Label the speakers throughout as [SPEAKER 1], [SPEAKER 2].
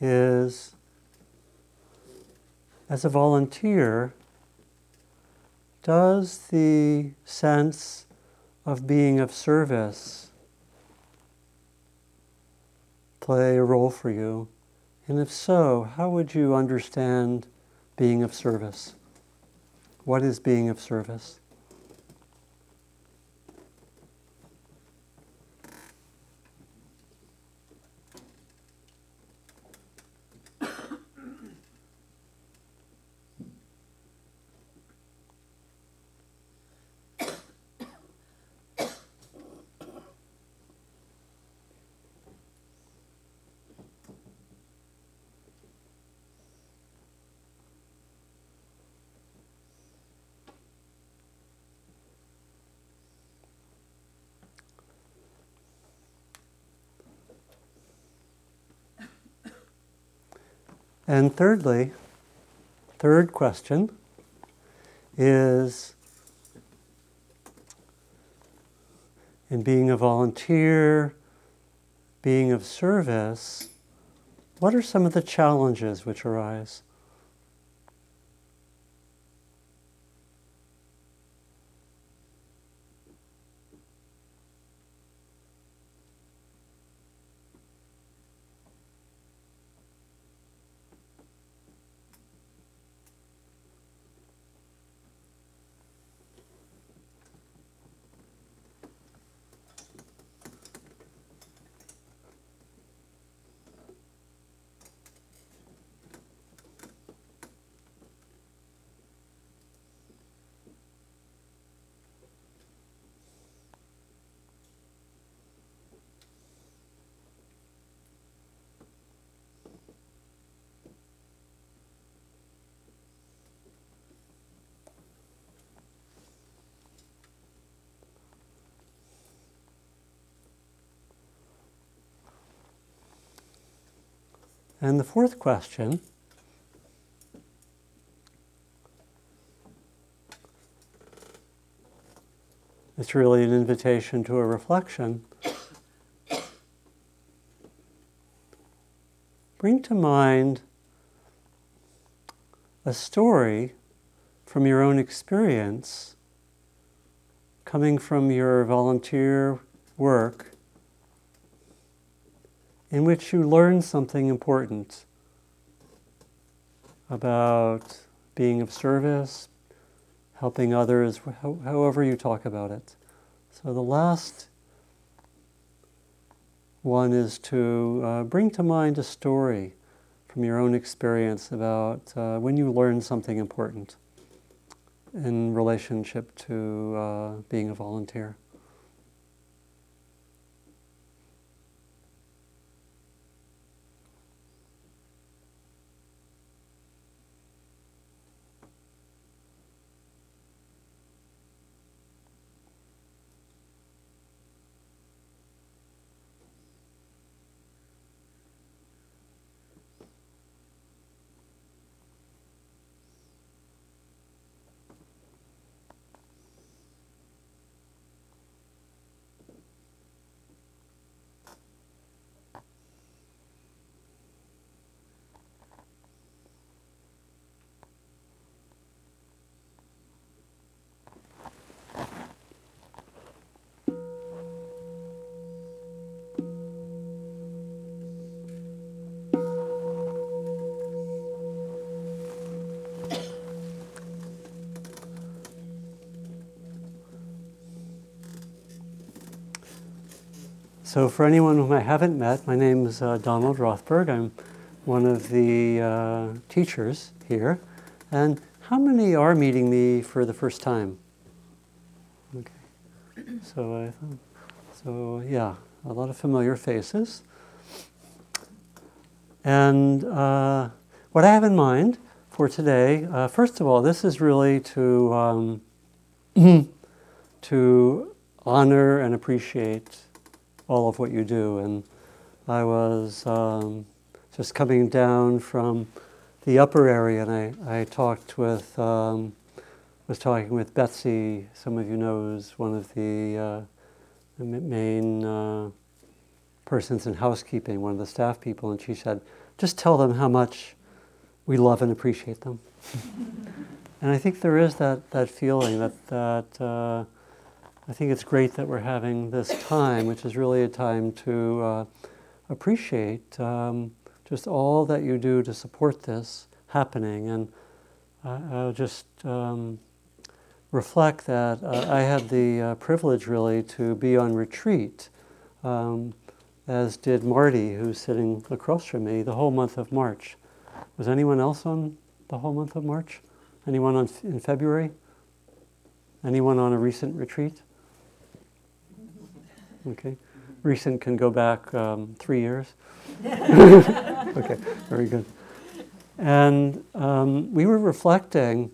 [SPEAKER 1] is as a volunteer, does the sense of being of service play a role for you? And if so, how would you understand being of service? What is being of service? And thirdly, third question is in being a volunteer, being of service, what are some of the challenges which arise? And the fourth question it's really an invitation to a reflection. Bring to mind a story from your own experience coming from your volunteer work in which you learn something important about being of service, helping others, however you talk about it. So the last one is to uh, bring to mind a story from your own experience about uh, when you learned something important in relationship to uh, being a volunteer. So, for anyone whom I haven't met, my name is uh, Donald Rothberg. I'm one of the uh, teachers here. And how many are meeting me for the first time? Okay. So, I, so yeah, a lot of familiar faces. And uh, what I have in mind for today, uh, first of all, this is really to um, to honor and appreciate all of what you do. And I was um, just coming down from the upper area, and I, I talked with um, was talking with Betsy. Some of you knows one of the, uh, main uh, persons in housekeeping, one of the staff people, and she said just tell them how much we love and appreciate them. and I think there is that, that feeling that, that uh, I think it's great that we're having this time, which is really a time to uh, appreciate um, just all that you do to support this happening. And I'll just um, reflect that uh, I had the uh, privilege really to be on retreat, um, as did Marty, who's sitting across from me, the whole month of March. Was anyone else on the whole month of March? Anyone on in February? Anyone on a recent retreat? Okay. Recent can go back um, three years. okay, very good. And um, we were reflecting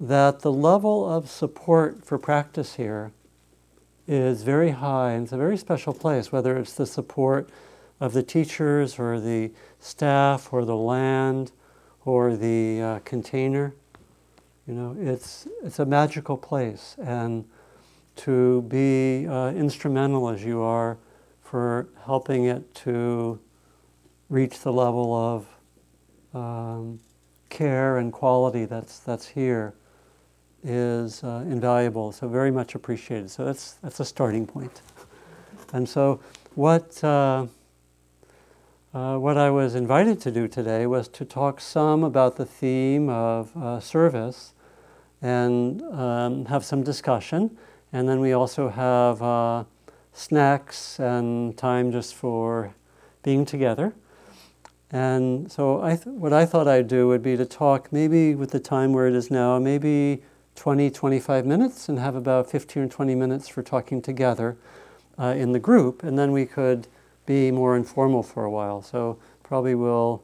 [SPEAKER 1] that the level of support for practice here is very high and it's a very special place, whether it's the support of the teachers or the staff or the land or the uh, container. You know, it's, it's a magical place. And to be uh, instrumental as you are for helping it to reach the level of um, care and quality that's, that's here is uh, invaluable. So very much appreciated. So that's, that's a starting point. And so what, uh, uh, what I was invited to do today was to talk some about the theme of uh, service and um, have some discussion. And then we also have uh, snacks and time just for being together. And so I th- what I thought I'd do would be to talk maybe with the time where it is now, maybe 20, 25 minutes, and have about 15 or 20 minutes for talking together uh, in the group. And then we could be more informal for a while. So probably we'll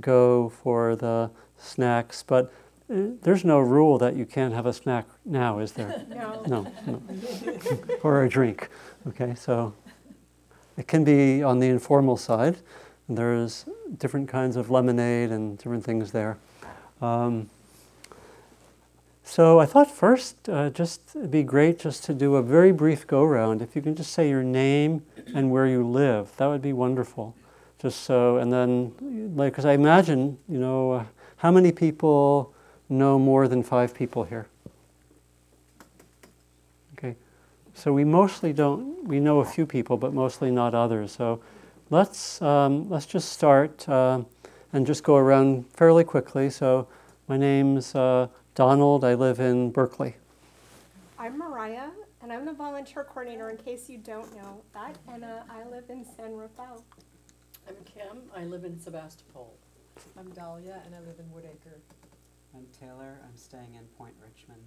[SPEAKER 1] go for the snacks. But there's no rule that you can't have a snack now, is there?
[SPEAKER 2] No.
[SPEAKER 1] No, no. or a drink. Okay, so it can be on the informal side. There's different kinds of lemonade and different things there. Um, so I thought first, uh, just it'd be great just to do a very brief go round. If you can just say your name and where you live, that would be wonderful. Just so, and then, like, because I imagine, you know, uh, how many people know more than five people here? Okay, so we mostly don't. We know a few people, but mostly not others. So let's um, let's just start uh, and just go around fairly quickly. So my name's uh, Donald. I live in Berkeley.
[SPEAKER 2] I'm Mariah, and I'm the volunteer coordinator in case you don't know that. And uh, I live in San Rafael.
[SPEAKER 3] I'm Kim, I live in Sebastopol.
[SPEAKER 4] I'm Dahlia and I live in Woodacre.
[SPEAKER 5] I'm Taylor. I'm staying in Point Richmond.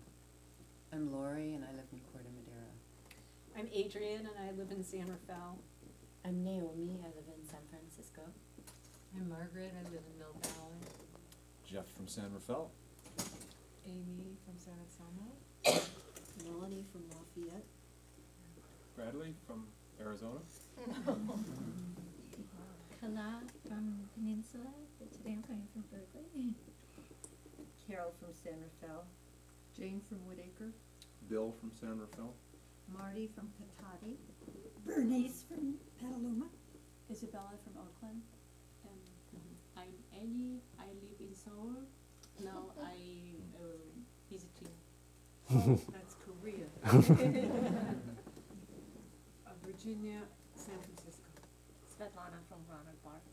[SPEAKER 3] I'm Lori and I live in Corte Madera.
[SPEAKER 6] I'm Adrian and I live in San Rafael.
[SPEAKER 7] I'm Naomi. I live in San Francisco.
[SPEAKER 8] I'm Margaret. I live in Mill Valley.
[SPEAKER 9] Jeff from San Rafael.
[SPEAKER 4] Amy from San Anselmo.
[SPEAKER 7] Melanie from Lafayette.
[SPEAKER 9] Bradley from Arizona.
[SPEAKER 10] Kala from Peninsula, but today I'm coming from Berkeley.
[SPEAKER 11] Carol from San Rafael. Jane from Woodacre.
[SPEAKER 9] Bill from San Rafael.
[SPEAKER 11] Marty from Cotati.
[SPEAKER 12] Bernice from Petaluma.
[SPEAKER 13] Isabella from Oakland. And I'm Annie. I live in Seoul. Now I uh, visiting.
[SPEAKER 4] Oh, that's Korea. uh, Virginia, San Francisco.
[SPEAKER 8] Svetlana from Rohnert Park.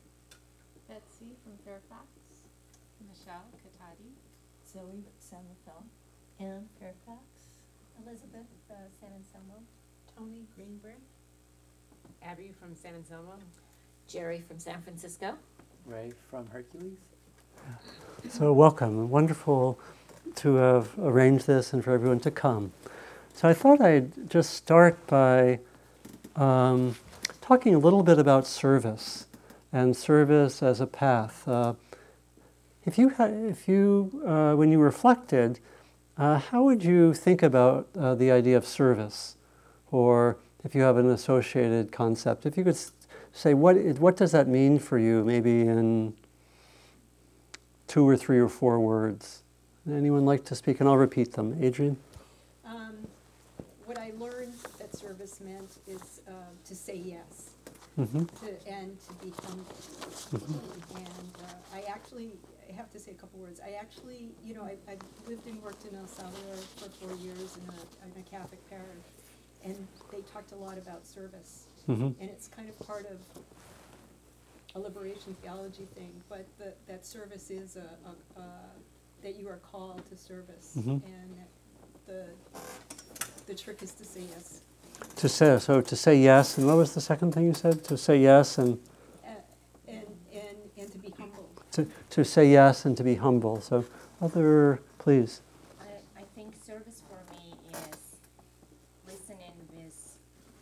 [SPEAKER 10] Betsy from Fairfax.
[SPEAKER 8] Michelle Cotati.
[SPEAKER 7] Zoe, San Rafael.
[SPEAKER 10] Anne Fairfax. Elizabeth, uh, San Anselmo.
[SPEAKER 6] Tony Greenbrae.
[SPEAKER 8] Abby from San Anselmo.
[SPEAKER 7] Jerry from San Francisco.
[SPEAKER 5] Ray from Hercules.
[SPEAKER 1] So welcome. Wonderful to have arranged this and for everyone to come. So I thought I'd just start by um, talking a little bit about service and service as a path. Uh, if you, had, if you, uh, when you reflected, uh, how would you think about uh, the idea of service, or if you have an associated concept? If you could say what it, what does that mean for you, maybe in two or three or four words. Anyone like to speak? And I'll repeat them. Adrian?
[SPEAKER 6] Um, what I learned that service meant is uh, to say yes.
[SPEAKER 1] Mhm.
[SPEAKER 6] to, and to be humble.
[SPEAKER 1] Mhm.
[SPEAKER 6] And uh, I actually, I have to say a couple words. I actually, you know, I, I lived and worked in El Salvador for four years in a, in a Catholic parish. And they talked a lot about service.
[SPEAKER 1] Mhm.
[SPEAKER 6] And it's kind of part of a liberation theology thing, but that, that service is a, a, a, that you are called to service.
[SPEAKER 1] Mhm.
[SPEAKER 6] And the, the trick is to say yes.
[SPEAKER 1] To say so to say yes, and what was the second thing you said? To say yes And,
[SPEAKER 6] and, and to be humble.
[SPEAKER 1] To, to say yes and to be humble. So other, please.
[SPEAKER 7] I, I think service for me is listening with,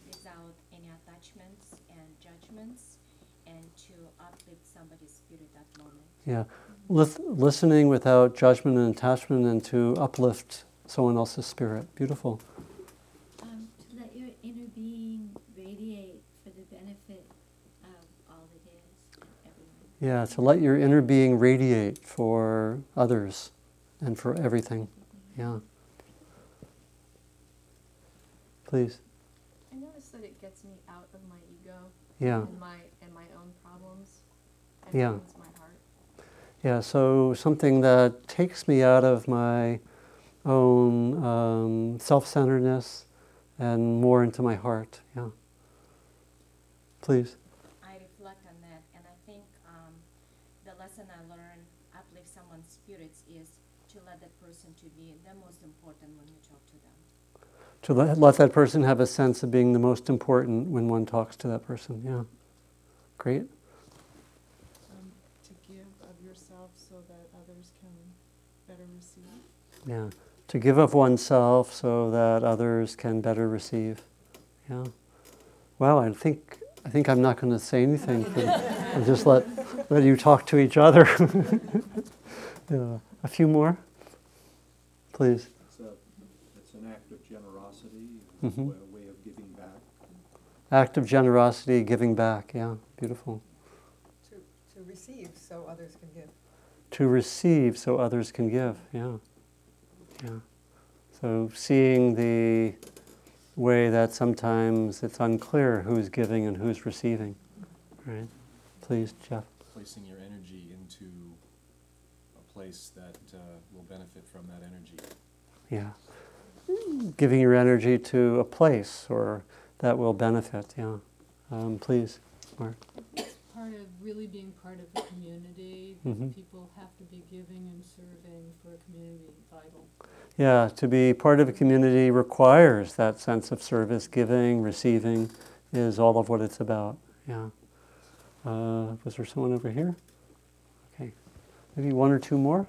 [SPEAKER 7] without any attachments and judgments, and to uplift somebody's spirit at that moment.
[SPEAKER 1] Yeah, Lis- listening without judgment and attachment, and to uplift someone else's spirit. Beautiful.
[SPEAKER 10] Um, to let your inner being radiate for the benefit of all that is and everyone.
[SPEAKER 1] Yeah, to let your inner being radiate for others and for everything. Yeah. Please.
[SPEAKER 11] I notice that it gets me out of my ego
[SPEAKER 1] Yeah.
[SPEAKER 11] and my and my own problems and
[SPEAKER 1] Yeah.
[SPEAKER 11] my heart.
[SPEAKER 1] Yeah, so something that takes me out of my own um, self centeredness and more into my heart. Yeah. Please.
[SPEAKER 7] I reflect on that, and I think um, the lesson I learned uplift someone's spirits is to let that person to be the most important when you talk to them.
[SPEAKER 1] To let, let that person have a sense of being the most important when one talks to that person. Yeah. Great.
[SPEAKER 4] Um, to give of yourself so that others can better receive.
[SPEAKER 1] Yeah. To give of oneself so that others can better receive. Yeah. Wow, I think I think I'm not going to say anything. I'll just let let you talk to each other. yeah. A few more, please.
[SPEAKER 9] It's a, it's an act of generosity,
[SPEAKER 1] Mhm.
[SPEAKER 9] a way of giving back.
[SPEAKER 1] Act of generosity, giving back. Yeah, beautiful.
[SPEAKER 4] To, to receive so others can give.
[SPEAKER 1] To receive so others can give. Yeah. Yeah. So seeing the way that sometimes it's unclear who's giving and who's receiving. Right? Please, Jeff.
[SPEAKER 9] Placing your energy into a place that uh, will benefit from that energy.
[SPEAKER 1] Yeah. Giving your energy to a place or that will benefit. Yeah. Um, please, Mark.
[SPEAKER 4] It's part of really being part of the community,
[SPEAKER 1] Mhm.
[SPEAKER 4] people have to be giving and serving for a community vital.
[SPEAKER 1] Yeah, to be part of a community requires that sense of service, giving, receiving is all of what it's about. Yeah. Uh, was there someone over here? Okay. Maybe one or two more?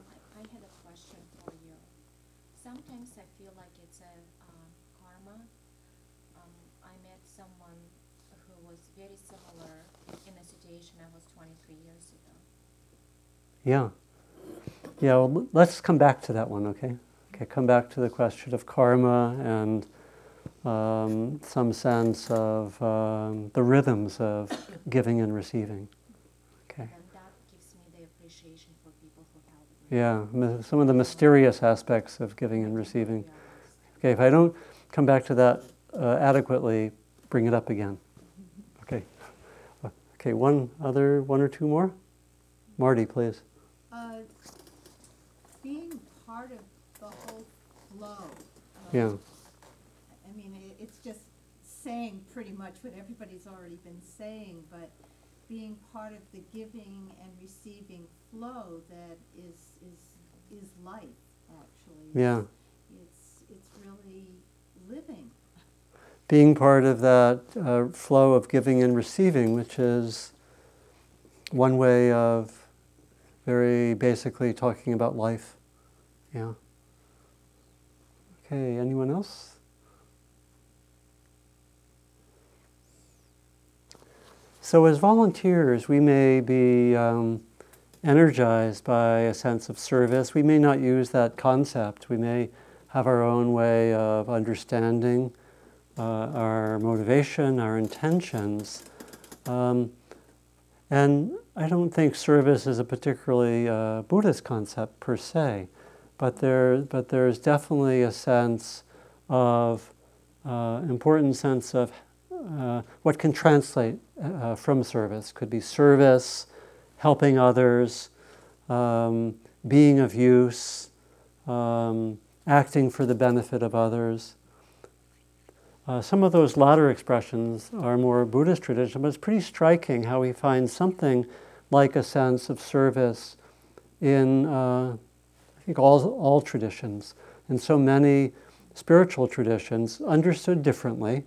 [SPEAKER 1] Yeah. Yeah, well, let's come back to that one, okay? Okay, come back to the question of karma and um, some sense of um, the rhythms of giving and receiving. Okay.
[SPEAKER 7] And that gives me the appreciation for people who help me.
[SPEAKER 1] Yeah, some of the mysterious aspects of giving and receiving. Okay, if I don't come back to that uh, adequately, bring it up again. Okay. Uh, Okay, one other, one or two more? Marty, please.
[SPEAKER 11] Uh, being part of the whole flow. of-
[SPEAKER 1] Yeah.
[SPEAKER 11] I mean, i it's just saying pretty much what everybody's already been saying, but being part of the giving and receiving flow that is is is life actually.
[SPEAKER 1] Yeah.
[SPEAKER 11] It's it's really living.
[SPEAKER 1] Being part of that uh, flow of giving and receiving, which is one way of very basically talking about life. Yeah. Okay, anyone else? So, as volunteers, we may be um, energized by a sense of service. We may not use that concept. We may have our own way of understanding uh, our motivation, our intentions. Um, and I don't think service is a particularly uh, Buddhist concept per se, but there, but there's definitely a sense of uh, important sense of uh, what can translate uh, from service. Could be service, helping others, um, being of use, um, acting for the benefit of others. Uh, some of those latter expressions are more Buddhist tradition, but it's pretty striking how we find something like a sense of service in, uh, I think, all, all traditions. In so many spiritual traditions, understood differently,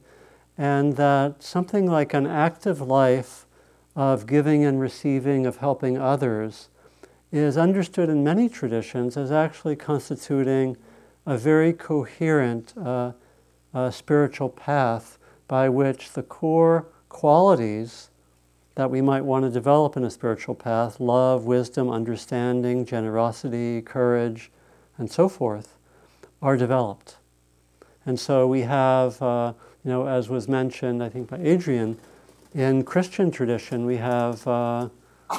[SPEAKER 1] and that something like an active life of giving and receiving, of helping others, is understood in many traditions as actually constituting a very coherent uh, uh, spiritual path by which the core qualities that we might want to develop in a spiritual path love, wisdom, understanding, generosity, courage, and so forth are developed. And so we have, uh, you know, as was mentioned, I think by Adrian, in Christian tradition, we have, uh,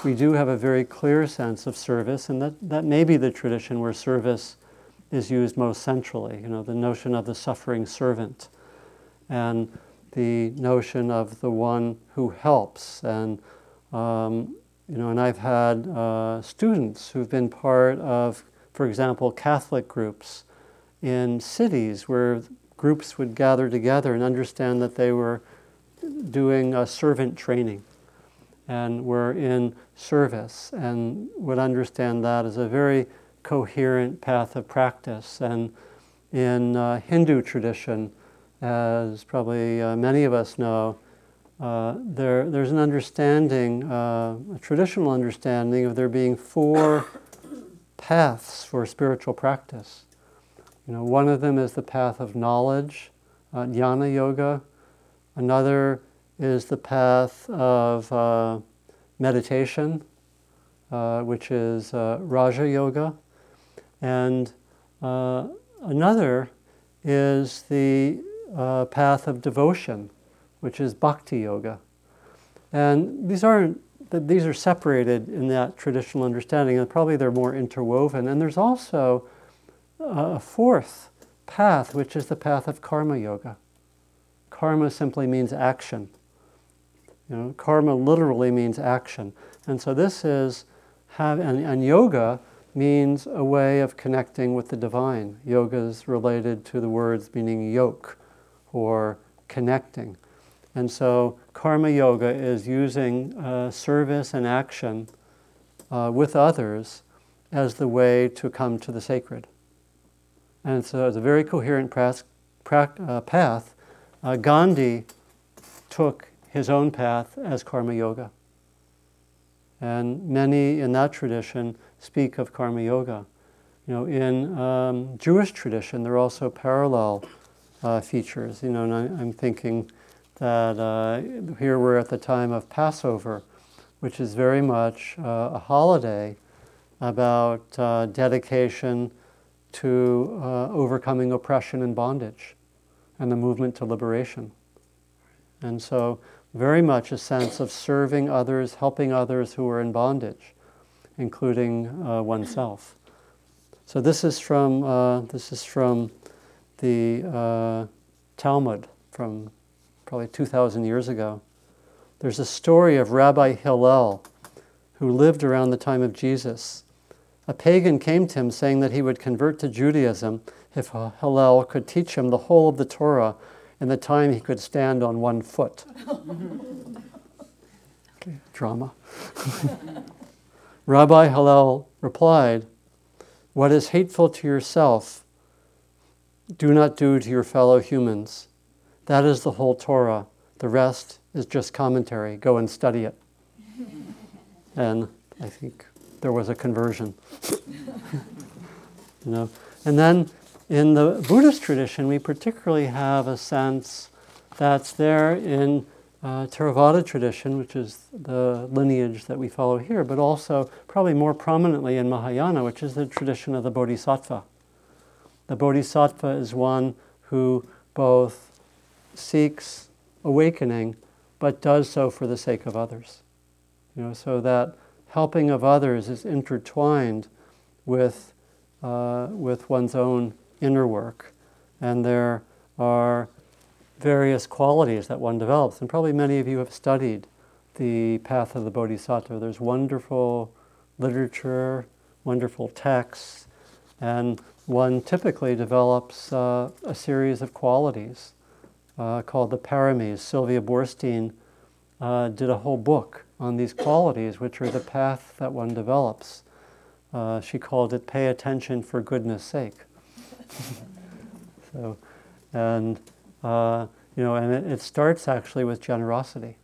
[SPEAKER 1] we do have a very clear sense of service, and that, that may be the tradition where service is used most centrally. You know, the notion of the suffering servant, and the notion of the one who helps, and um, you know, and I've had uh, students who've been part of, for example, Catholic groups in cities where groups would gather together and understand that they were doing a servant training and were in service and would understand that as a very coherent path of practice. And in uh, Hindu tradition, as probably uh, many of us know, uh, there, there's an understanding, uh, a traditional understanding of there being four paths for spiritual practice. You know, one of them is the path of knowledge, uh, jnana yoga. Another is the path of uh, meditation, uh, which is Raja Yoga. And another is the uh, path of devotion, which is Bhakti Yoga. And these aren't these are separated in that traditional understanding, and probably they're more interwoven. And there's also a fourth path, which is the path of karma yoga. Karma simply means action. You know, karma literally means action. And so this is, have, and, and yoga means a way of connecting with the divine. Yoga is related to the words meaning yoke or connecting. And so karma yoga is using uh, service and action uh, with others as the way to come to the sacred. And so it's a very coherent pras- pra- uh, path. Uh, Gandhi took his own path as karma yoga. And many in that tradition speak of karma yoga. You know, in um, Jewish tradition, there are also parallel uh, features. You know, and I, am thinking that uh, here we're at the time of Passover, which is very much uh, a holiday about uh, dedication to uh, overcoming oppression and bondage and the movement to liberation. And so, very much a sense of serving others, helping others who are in bondage, including uh, oneself. So this is from this is from the uh, Talmud from probably 2,000 years ago. There's a story of Rabbi Hillel, who lived around the time of Jesus, a pagan came to him saying that he would convert to Judaism if Hillel could teach him the whole of the Torah in the time he could stand on one foot. okay, drama. Rabbi Hillel replied, What is hateful to yourself, do not do to your fellow humans. That is the whole Torah. The rest is just commentary. Go and study it. and I think there was a conversion. you know, and then in the Buddhist tradition, we particularly have a sense that's there in uh, Theravada tradition, which is the lineage that we follow here, but also probably more prominently in Mahayana, which is the tradition of the Bodhisattva. The Bodhisattva is one who both seeks awakening, but does so for the sake of others. You know, so that helping of others is intertwined with, uh, with one's own inner work. And there are various qualities that one develops. And probably many of you have studied the path of the Bodhisattva. There's wonderful literature, wonderful texts, and one typically develops uh, a series of qualities uh, called the paramis. Sylvia Boorstein uh, did a whole book on these qualities, which are the path that one develops. Uh, she called it "Pay attention for goodness sake." so, and uh, you know, and it, it starts actually with generosity.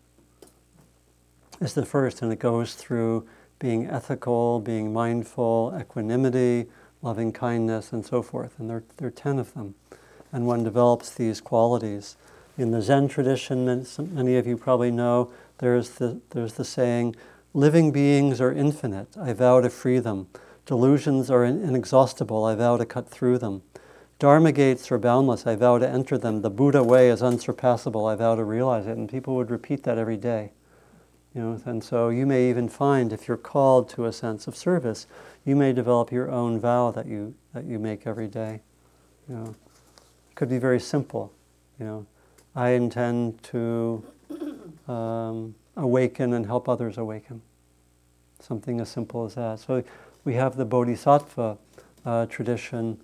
[SPEAKER 1] It's the first, and it goes through being ethical, being mindful, equanimity, loving kindness, and so forth. And there, there are 10 of them. And one develops these qualities. In the Zen tradition, many of you probably know, there's the, there's the saying, living beings are infinite, I vow to free them. Delusions are inexhaustible, I vow to cut through them. Dharma gates are boundless, I vow to enter them. The Buddha way is unsurpassable, I vow to realize it. And people would repeat that every day. You know, and so you may even find if you're called to a sense of service, you may develop your own vow that you that you make every day. You know, it could be very simple. You know, I intend to um, awaken and help others awaken. Something as simple as that. So we have the Bodhisattva uh, tradition,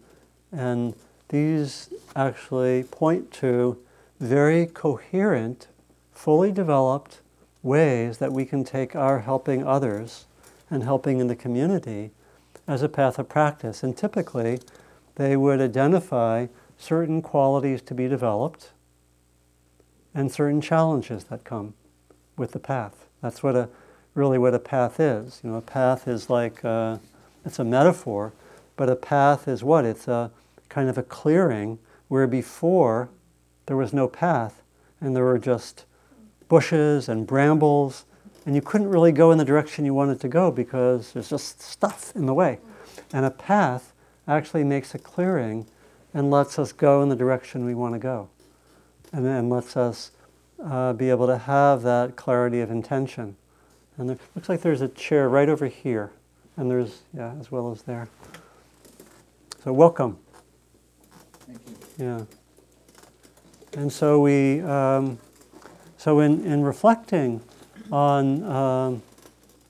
[SPEAKER 1] and these actually point to very coherent, fully developed ways that we can take our helping others and helping in the community as a path of practice. And typically, they would identify certain qualities to be developed and certain challenges that come with the path. That's what a really what a path is. You know, a path is like uh, it's a metaphor, but a path is what? It's a kind of a clearing where before there was no path and there were just bushes and brambles, and you couldn't really go in the direction you wanted to go because there's just stuff in the way. And a path actually makes a clearing and lets us go in the direction we want to go, and then lets us uh, be able to have that clarity of intention. And there looks like there's a chair right over here, and there's yeah, as well as there. So welcome.
[SPEAKER 14] Thank you.
[SPEAKER 1] Yeah. And so we. Um, so, in, in reflecting on um,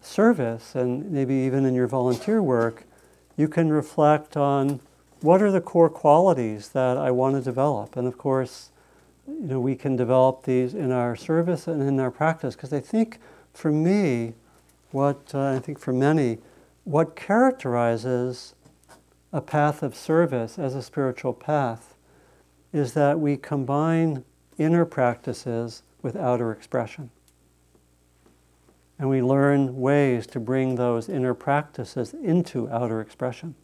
[SPEAKER 1] service and maybe even in your volunteer work, you can reflect on what are the core qualities that I want to develop. And of course, you know, we can develop these in our service and in our practice. Because I think for me, what uh, I think for many, what characterizes a path of service as a spiritual path is that we combine inner practices with outer expression. And we learn ways to bring those inner practices into outer expression,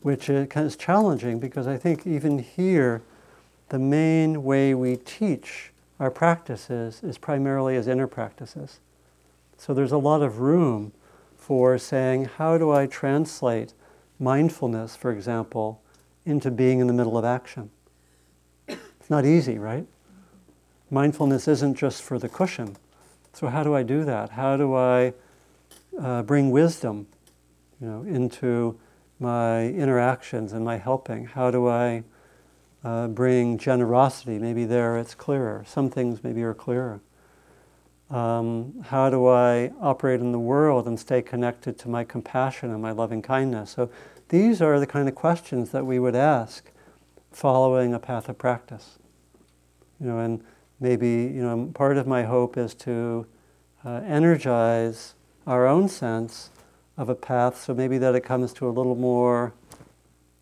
[SPEAKER 1] which is challenging because I think even here, the main way we teach our practices is primarily as inner practices. So there's a lot of room for saying, how do I translate mindfulness, for example, into being in the middle of action? It's not easy, right? mindfulness isn't just for the cushion. So how do I do that? How do I uh, bring wisdom, you know, into my interactions and my helping? How do I uh, bring generosity? Maybe there it's clearer. Some things maybe are clearer. Um, how do I operate in the world and stay connected to my compassion and my loving kindness? So these are the kind of questions that we would ask following a path of practice. You know, and maybe you know part of my hope is to uh, energize our own sense of a path so maybe that it comes to a little more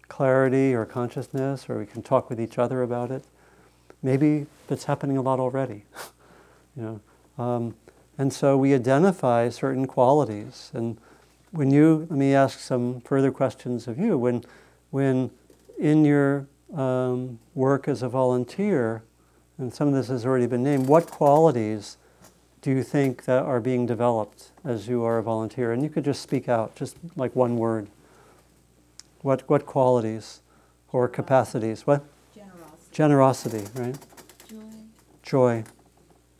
[SPEAKER 1] clarity or consciousness or we can talk with each other about it. Maybe it's happening a lot already you know. Um, and so we identify certain qualities. And when you let me ask some further questions of you. When when in your um, work as a volunteer and some of this has already been named, what qualities do you think that are being developed as you are a volunteer? And you could just speak out, just like one word. What, what qualities or capacities? What?
[SPEAKER 11] Generosity.
[SPEAKER 1] Generosity, right?
[SPEAKER 10] Joy.
[SPEAKER 1] Joy.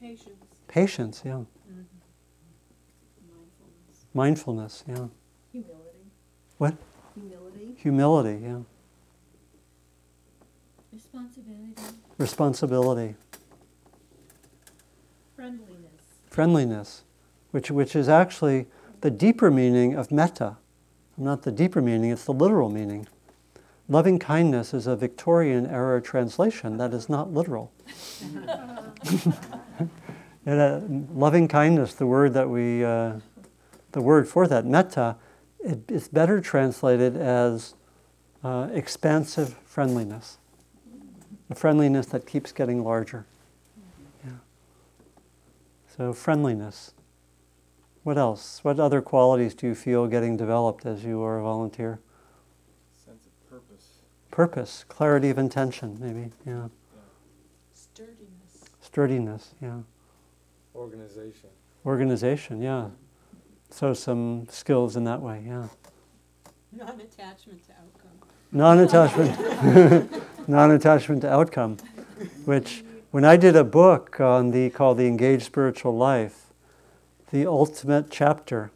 [SPEAKER 13] Patience.
[SPEAKER 1] Patience, yeah.
[SPEAKER 13] Mm-hmm.
[SPEAKER 1] Mindfulness, yeah.
[SPEAKER 11] Humility.
[SPEAKER 1] What?
[SPEAKER 11] Humility.
[SPEAKER 1] Humility, yeah.
[SPEAKER 10] Responsibility.
[SPEAKER 11] Friendliness.
[SPEAKER 1] friendliness, which, which is actually the deeper meaning of metta. Not the deeper meaning, it's the literal meaning. Loving kindness is a Victorian era translation that is not literal. and, uh, loving kindness, the word that we, uh, the word for that, metta, it, it's better translated as uh, expansive friendliness, a friendliness that keeps getting larger. Yeah. So friendliness. What else? What other qualities do you feel getting developed as you are a volunteer?
[SPEAKER 9] Sense of purpose.
[SPEAKER 1] Purpose, clarity of intention, maybe. Yeah.
[SPEAKER 4] Sturdiness.
[SPEAKER 1] Sturdiness. Yeah.
[SPEAKER 5] Organization.
[SPEAKER 1] Organization. Yeah. So some skills in that way. Yeah.
[SPEAKER 6] Non-attachment to outcome.
[SPEAKER 1] Non-attachment. non-attachment to outcome, which when I did a book on the called the Engaged Spiritual Life, the ultimate chapter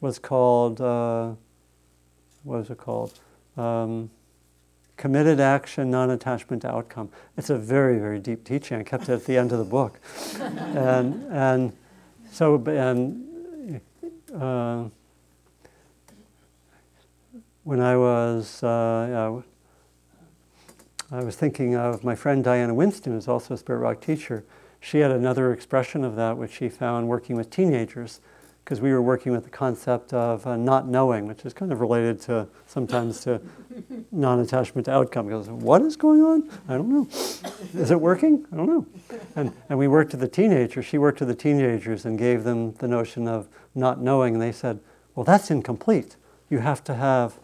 [SPEAKER 1] was called uh, it called? Um, committed action, non-attachment to outcome. It's a very very deep teaching. I kept it at the end of the book, and and so and. Uh, when I was, uh, I was thinking of my friend Diana Winston, who's also a Spirit Rock teacher. She had another expression of that, which she found working with teenagers, because we were working with the concept of uh, not knowing, which is kind of related to sometimes to non-attachment to outcome. Because what is going on? I don't know. Is it working? I don't know. And and we worked with the teenagers. She worked with the teenagers and gave them the notion of not knowing, and they said, "Well, that's incomplete. You have to have."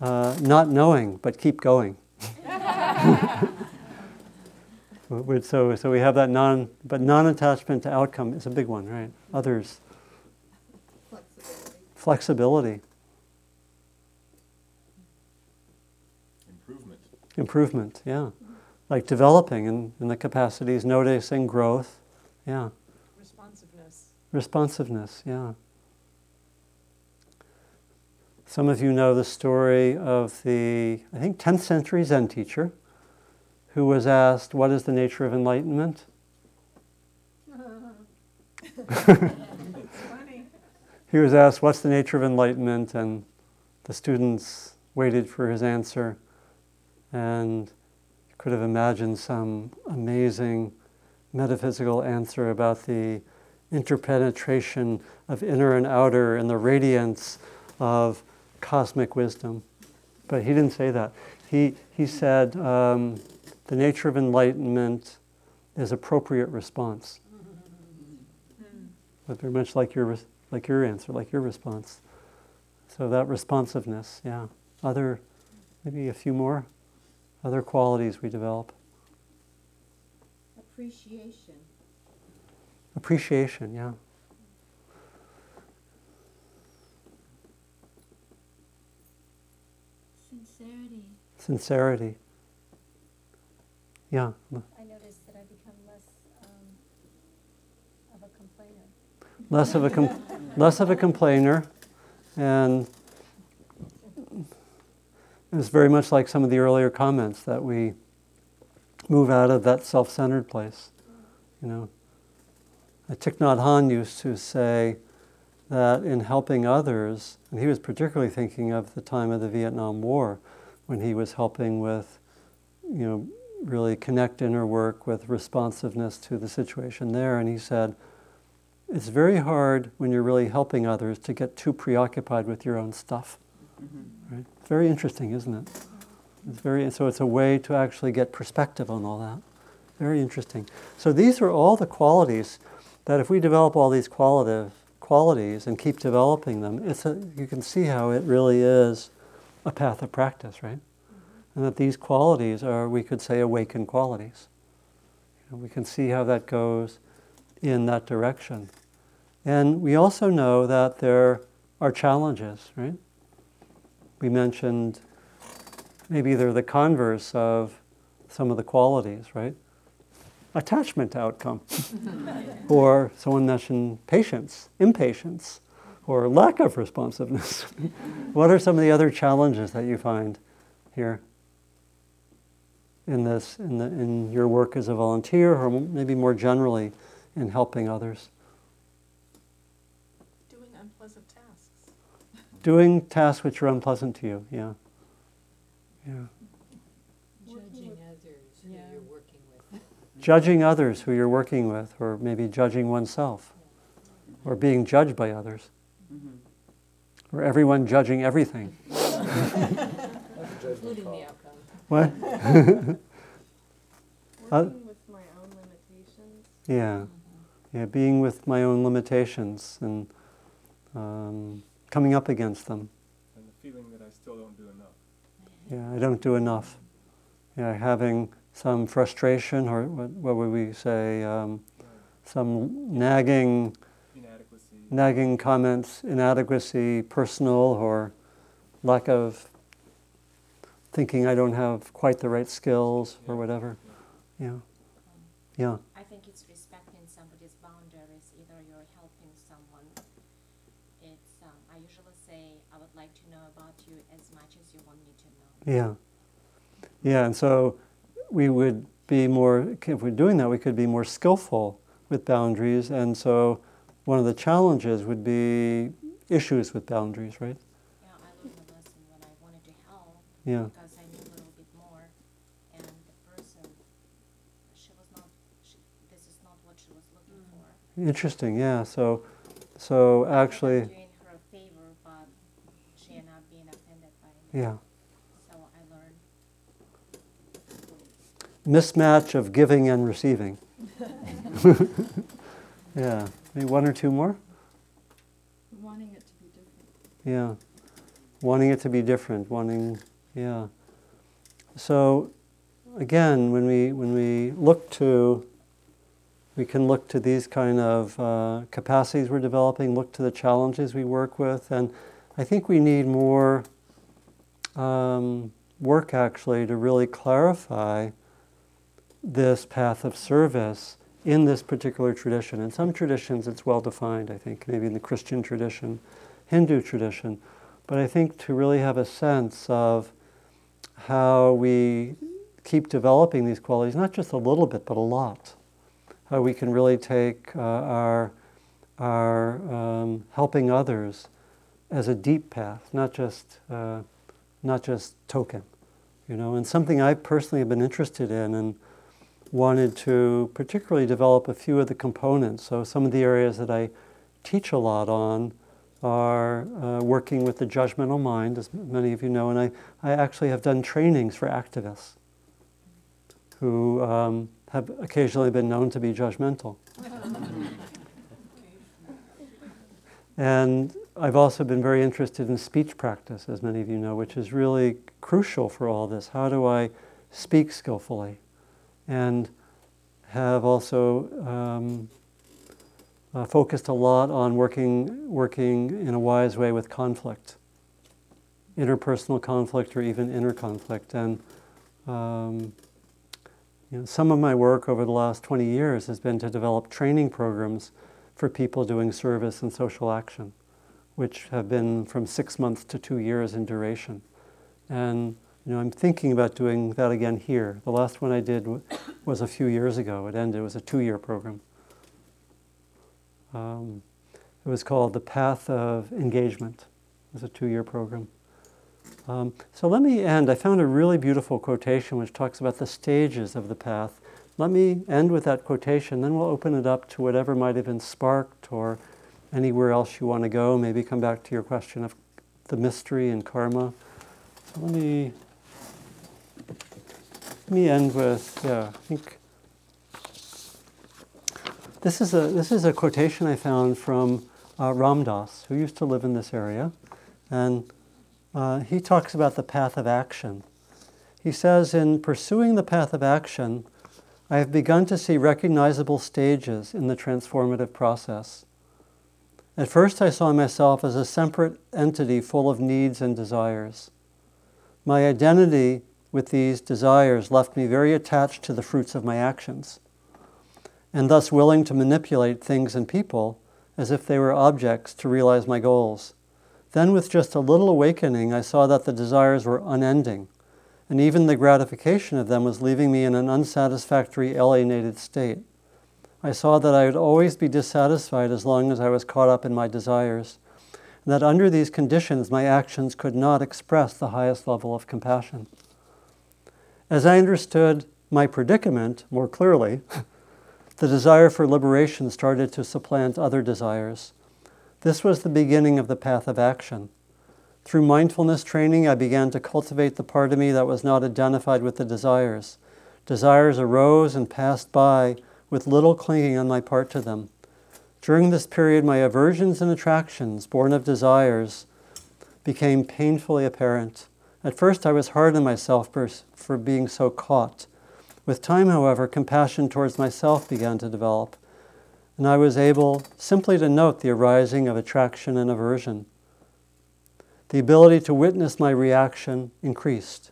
[SPEAKER 1] Uh, not knowing, but keep going. So, so we have that non, but non-attachment to outcome is a big one, right? Others.
[SPEAKER 11] Flexibility.
[SPEAKER 1] Flexibility.
[SPEAKER 9] Improvement.
[SPEAKER 1] Improvement, yeah. Like developing in, in the capacities, noticing growth, yeah.
[SPEAKER 4] Responsiveness.
[SPEAKER 1] Responsiveness, yeah. Some of you know the story of the, I think, 10th century Zen teacher who was asked, What is the nature of enlightenment? he was asked, What's the nature of enlightenment? And the students waited for his answer and could have imagined some amazing metaphysical answer about the interpenetration of inner and outer and the radiance of cosmic wisdom. But he didn't say that. He, he said um, the nature of enlightenment is appropriate response. But very much like your, like your answer, like your response. So that responsiveness, yeah. Other, maybe a few more other qualities we develop.
[SPEAKER 11] Appreciation.
[SPEAKER 1] Appreciation, yeah.
[SPEAKER 10] Sincerity.
[SPEAKER 1] Yeah.
[SPEAKER 2] I noticed that I become less um, of a complainer.
[SPEAKER 1] Less of a com- less of a complainer, and it's very much like some of the earlier comments that we move out of that self-centered place. You know, Thich Nhat Hanh used to say that in helping others, and he was particularly thinking of the time of the Vietnam War, when he was helping with, you know, really connect inner work with responsiveness to the situation there, and he said, it's very hard when you're really helping others to get too preoccupied with your own stuff. Mm-hmm. Right? Very interesting, isn't it? It's very so it's a way to actually get perspective on all that. Very interesting. So these are all the qualities that if we develop all these qualitative qualities and keep developing them, it's a, you can see how it really is a path of practice, right? And that these qualities are, we could say, awakened qualities. You know, we can see how that goes in that direction. And we also know that there are challenges, right? We mentioned maybe they're the converse of some of the qualities, right? Attachment to outcome. or someone mentioned patience, impatience, or lack of responsiveness. what are some of the other challenges that you find here? in this, in, the, in your work as a volunteer, or maybe more generally in helping others?
[SPEAKER 4] Doing unpleasant tasks.
[SPEAKER 1] Doing tasks which are unpleasant to you, yeah. Yeah.
[SPEAKER 3] Judging others who
[SPEAKER 4] Yeah.
[SPEAKER 3] you're working with.
[SPEAKER 1] Judging others who you're working with, or maybe judging oneself, or being judged by others, or everyone judging everything.
[SPEAKER 8] Including the outcome.
[SPEAKER 1] What? Uh,
[SPEAKER 4] Working with my own limitations.
[SPEAKER 1] Yeah, yeah, being with my own limitations and um, coming up against them.
[SPEAKER 5] And the feeling that I still don't do enough.
[SPEAKER 1] Yeah, I don't do enough. Yeah, having some frustration, or what, what would we say? Um, some nagging,
[SPEAKER 5] Inadequacy.
[SPEAKER 1] Nagging comments, inadequacy, personal, or lack of thinking I don't have quite the right skills or whatever. Yeah, yeah,
[SPEAKER 7] I think it's respecting somebody's boundaries, either you're helping someone. It's, um, I usually say, I would like to know about you as much as you want me to know.
[SPEAKER 1] yeah, yeah. And so we would be more, if we're doing that, we could be more skillful with boundaries. And so one of the challenges would be issues with boundaries, right?
[SPEAKER 7] Yeah, I learned a lesson when I wanted to help
[SPEAKER 1] Yeah,
[SPEAKER 7] because I knew a little bit more, and the person, she was not, she, this is not what she was looking mm. for.
[SPEAKER 1] interesting. Yeah. So, so
[SPEAKER 7] I ended
[SPEAKER 1] actually,
[SPEAKER 7] doing her a favor, but she ended up being offended by me.
[SPEAKER 1] yeah,
[SPEAKER 7] So I learned.
[SPEAKER 1] mismatch of giving and receiving. yeah. Maybe one or two more.
[SPEAKER 4] Wanting it to be different.
[SPEAKER 1] Yeah. Wanting it to be different, wanting, yeah. So again, when we when we look to we can look to these kind of uh, capacities we're developing, look to the challenges we work with, and I think we need more um, work actually to really clarify this path of service in this particular tradition. In some traditions, it's well defined, I think, maybe in the Christian tradition, Hindu tradition. But I think to really have a sense of how we keep developing these qualities, not just a little bit, but a lot, how we can really take uh, our, our um, helping others as a deep path, not just, uh, not just token, you know, and something I personally have been interested in and wanted to particularly develop a few of the components. So some of the areas that I teach a lot on are uh, working with the judgmental mind, as many of you know, and I, I actually have done trainings for activists who um, have occasionally been known to be judgmental. and I've also been very interested in speech practice, as many of you know, which is really crucial for all this. How do I speak skillfully? And have also um, uh, focused a lot on working, working in a wise way with conflict, interpersonal conflict or even inner conflict. And um, you know, some of my work over the last 20 years has been to develop training programs for people doing service and social action, which have been from six months to two years in duration. And you know, I'm thinking about doing that again here. The last one I did w- was a few years ago. It ended. It was a two-year program. Um, it was called The Path of Engagement. It was a two-year program. Um, so let me end. I found a really beautiful quotation which talks about the stages of the path. Let me end with that quotation, then we'll open it up to whatever might have been sparked or anywhere else you want to go. Maybe come back to your question of the mystery and karma. So let me let me end with yeah. I think this is a this is a quotation I found from uh, Ram Dass, who used to live in this area, and uh, he talks about the path of action. He says, in pursuing the path of action, I have begun to see recognizable stages in the transformative process. At first, I saw myself as a separate entity full of needs and desires. My identity with these desires left me very attached to the fruits of my actions, and thus willing to manipulate things and people as if they were objects to realize my goals. Then, with just a little awakening, I saw that the desires were unending, and even the gratification of them was leaving me in an unsatisfactory, alienated state. I saw that I would always be dissatisfied as long as I was caught up in my desires, and that under these conditions my actions could not express the highest level of compassion. As I understood my predicament more clearly, the desire for liberation started to supplant other desires. This was the beginning of the path of action. Through mindfulness training, I began to cultivate the part of me that was not identified with the desires. Desires arose and passed by with little clinging on my part to them. During this period, my aversions and attractions, born of desires, became painfully apparent. At first, I was hard on myself for, for being so caught. With time, however, compassion towards myself began to develop, and I was able simply to note the arising of attraction and aversion. The ability to witness my reaction increased.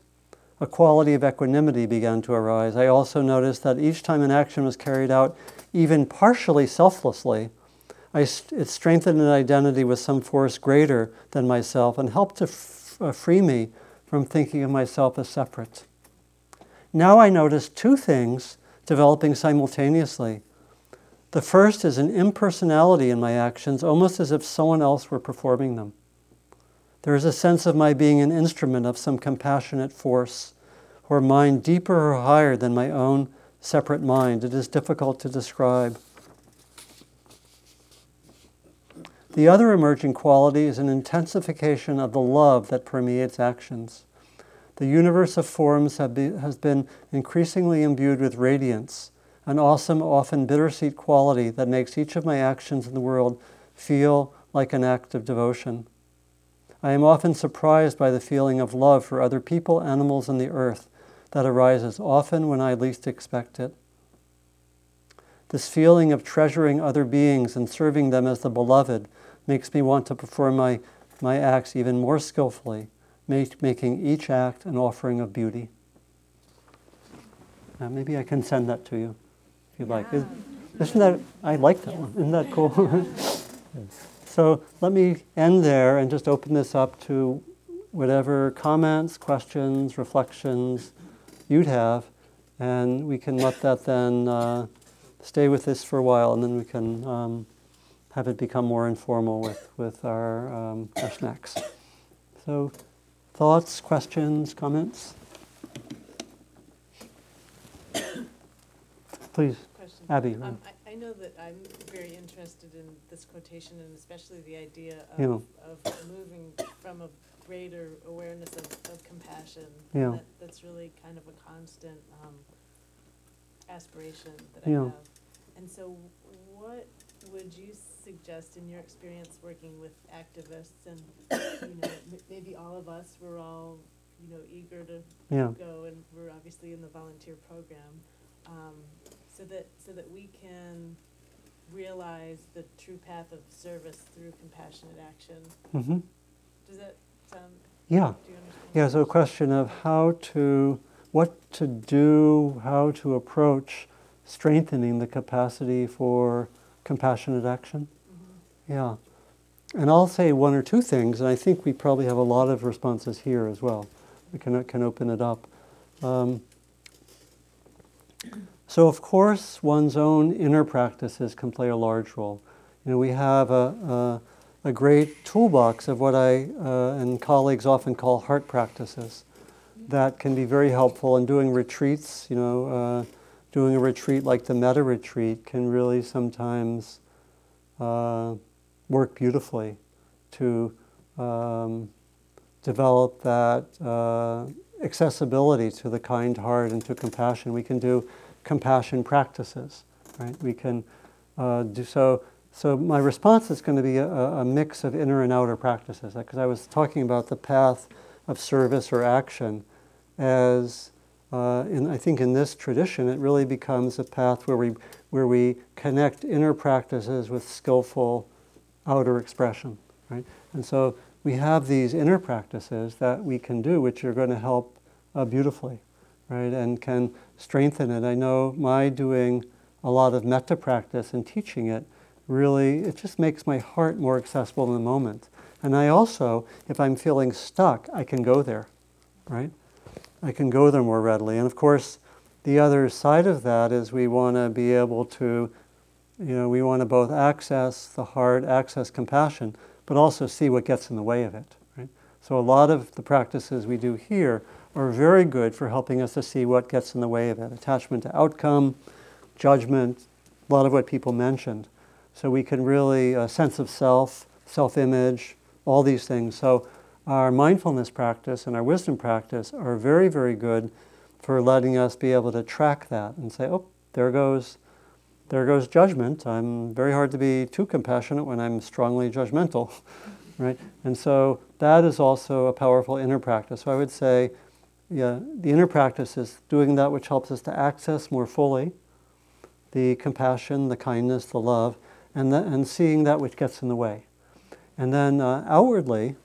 [SPEAKER 1] A quality of equanimity began to arise. I also noticed that each time an action was carried out, even partially selflessly, I, it strengthened an identity with some force greater than myself and helped to f- uh, free me from thinking of myself as separate. Now I notice two things developing simultaneously. The first is an impersonality in my actions, almost as if someone else were performing them. There is a sense of my being an instrument of some compassionate force or mind deeper or higher than my own separate mind. It is difficult to describe. The other emerging quality is an intensification of the love that permeates actions. The universe of forms be, has been increasingly imbued with radiance, an awesome, often bittersweet quality that makes each of my actions in the world feel like an act of devotion. I am often surprised by the feeling of love for other people, animals, and the earth that arises often when I least expect it. This feeling of treasuring other beings and serving them as the beloved makes me want to perform my, my acts even more skillfully, make, making each act an offering of beauty. Uh, maybe I can send that to you if you yeah. like. Is, isn't that, I like that one. Isn't that cool? so let me end there and just open this up to whatever comments, questions, reflections you'd have, and we can let that then uh, stay with this for a while, and then we can um, have it become more informal with, with our, um, our snacks. So, thoughts, questions, comments? Please,
[SPEAKER 4] Question.
[SPEAKER 1] Abby.
[SPEAKER 4] Um, I, I know that I'm very interested in this quotation and especially the idea of,
[SPEAKER 1] yeah.
[SPEAKER 4] of moving from a greater awareness of, of compassion.
[SPEAKER 1] Yeah.
[SPEAKER 4] That, that's really kind of a constant um, aspiration that I
[SPEAKER 1] yeah.
[SPEAKER 4] have. And so, what would you suggest in your experience working with activists and you know m- maybe all of us we're all you know eager to
[SPEAKER 1] yeah.
[SPEAKER 4] go and we're obviously in the volunteer program um, so that so that we can realize the true path of service through compassionate action.
[SPEAKER 1] Mm-hmm.
[SPEAKER 4] Does that sound?
[SPEAKER 1] Yeah. Yeah. So a question of how to what to do, how to approach strengthening the capacity for compassionate action. Mm-hmm. Yeah. And I'll say one or two things, and I think we probably have a lot of responses here as well. We can, can open it up. Um, so, of course, one's own inner practices can play a large role. You know, we have a, a, a great toolbox of what I uh, and colleagues often call heart practices that can be very helpful in doing retreats. You know, uh, doing a retreat like the metta retreat can really sometimes uh, work beautifully to um, develop that uh, accessibility to the kind heart and to compassion. We can do compassion practices, right? We can uh, do so. So my response is going to be a, a mix of inner and outer practices, because I was talking about the path of service or action as uh, in, I think in this tradition, it really becomes a path where we, where we connect inner practices with skillful outer expression, right? And so we have these inner practices that we can do, which are going to help uh, beautifully, right? And can strengthen it. I know my doing a lot of metta practice and teaching it really, it just makes my heart more accessible in the moment. And I also, if I'm feeling stuck, I can go there, right? I can go there more readily. And of course, the other side of that is we want to be able to, you know, we want to both access the heart, access compassion, but also see what gets in the way of it. Right? So a lot of the practices we do here are very good for helping us to see what gets in the way of it. Attachment to outcome, judgment, a lot of what people mentioned. So we can really, a sense of self, self image, all these things. So our mindfulness practice and our wisdom practice are very, very good for letting us be able to track that and say, oh, there goes, there goes judgment. I'm very hard to be too compassionate when I'm strongly judgmental, right? And so that is also a powerful inner practice. So I would say, yeah, the inner practice is doing that which helps us to access more fully the compassion, the kindness, the love, and, the, and seeing that which gets in the way. And then uh, outwardly,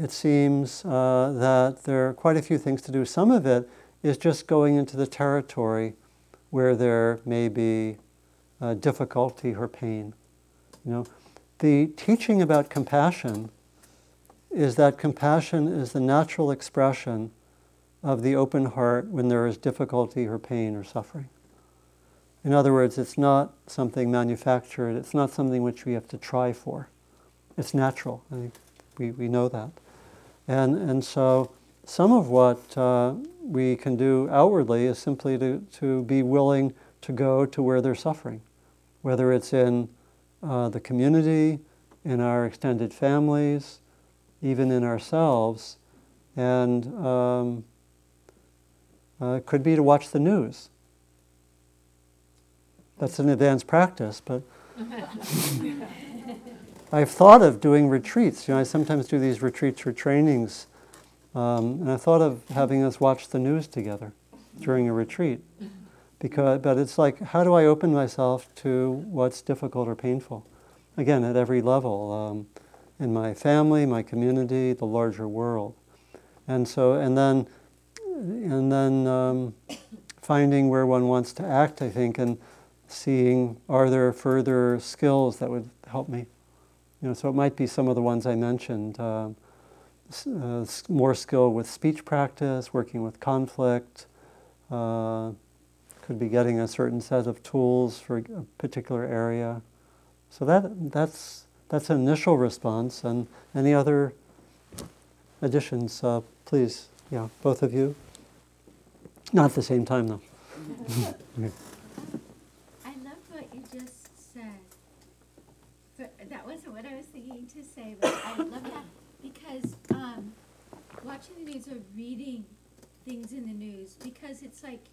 [SPEAKER 1] it seems uh, that there are quite a few things to do. Some of it is just going into the territory where there may be uh, difficulty or pain. You know, the teaching about compassion is that compassion is the natural expression of the open heart when there is difficulty or pain or suffering. In other words, it's not something manufactured, it's not something which we have to try for. It's natural. I think we, we know that. And, and so some of what uh, we can do outwardly is simply to, to be willing to go to where they're suffering, whether it's in uh, the community, in our extended families, even in ourselves. And um, uh, it could be to watch the news. That's an advanced practice, but I've thought of doing retreats. You know, I sometimes do these retreats or trainings, um, and I thought of having us watch the news together during a retreat. Because, but it's like, how do I open myself to what's difficult or painful? Again, at every level, um, in my family, my community, the larger world, and so, and then, and then um, finding where one wants to act. I think, and seeing are there further skills that would help me. You know, so it might be some of the ones I mentioned. Uh, uh, more skill with speech practice, working with conflict. Uh, could be getting a certain set of tools for a particular area. So that that's that's an initial response. And any other additions, uh, please? Yeah, both of you. Not at the same time, though. okay.
[SPEAKER 10] I love what you just said. But that wasn't what I was thinking to say, but I love that because um, watching the news or reading things in the news, because it's like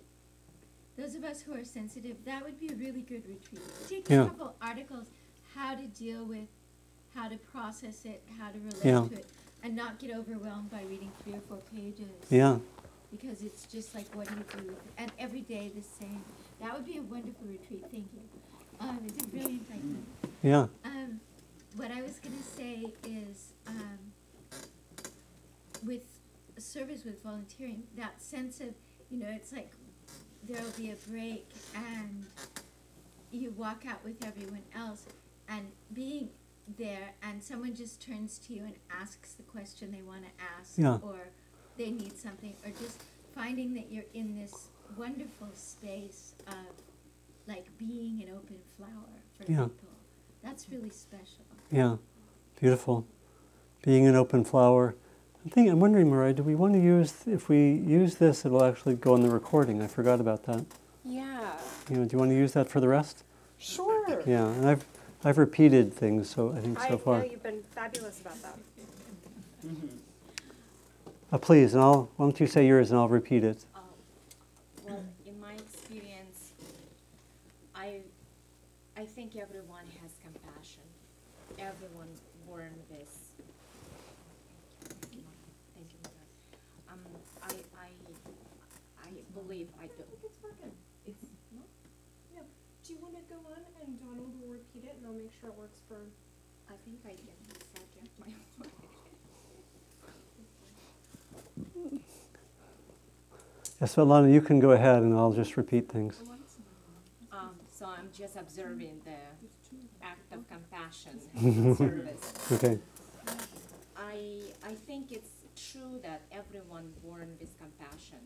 [SPEAKER 10] those of us who are sensitive, that would be a really good retreat. Take
[SPEAKER 1] Yeah.
[SPEAKER 10] a couple articles, how to deal with, how to process it, how to relate
[SPEAKER 1] Yeah.
[SPEAKER 10] to it, and not get overwhelmed by reading three or four pages.
[SPEAKER 1] Yeah.
[SPEAKER 10] Because it's just like, what do you do? And every day the same. That would be a wonderful retreat. Thank you. Um, it's a brilliant idea.
[SPEAKER 1] Yeah.
[SPEAKER 10] What I was gonna say is, um, with service with volunteering, that sense of, you know, it's like there'll be a break and you walk out with everyone else and being there and someone just turns to you and asks the question they wanna ask
[SPEAKER 1] Yeah.
[SPEAKER 10] or they need something or just finding that you're in this wonderful space of like being an open flower for
[SPEAKER 1] Yeah.
[SPEAKER 10] people. That's really special.
[SPEAKER 1] Yeah, beautiful. Being an open flower. I'm thinking, I'm wondering, Mariah, do we want to use, if we use this, it'll actually go on the recording. I forgot about that.
[SPEAKER 2] Yeah.
[SPEAKER 1] You know, do you want to use that for the rest?
[SPEAKER 2] Sure.
[SPEAKER 1] Yeah, and I've, I've repeated things, so I think
[SPEAKER 2] I
[SPEAKER 1] so far.
[SPEAKER 2] know you've been fabulous about that.
[SPEAKER 1] Uh, please, and I'll, why don't you say yours and I'll repeat it.
[SPEAKER 7] Um, well, in my experience, I, I think everyone has compassion. Everyone born with. Thank you, Mother. Um, I, I, I believe I do.
[SPEAKER 2] It's working.
[SPEAKER 7] It's
[SPEAKER 2] Yeah. Do you want to go on and Donald will repeat it and I'll make sure it works for.
[SPEAKER 7] I think I can second my voice.
[SPEAKER 1] Yes, Svetlana, you can go ahead and I'll just repeat things.
[SPEAKER 7] Um, so I'm just observing the act of compassion and service.
[SPEAKER 1] Okay.
[SPEAKER 7] I, I think it's true that everyone born with compassion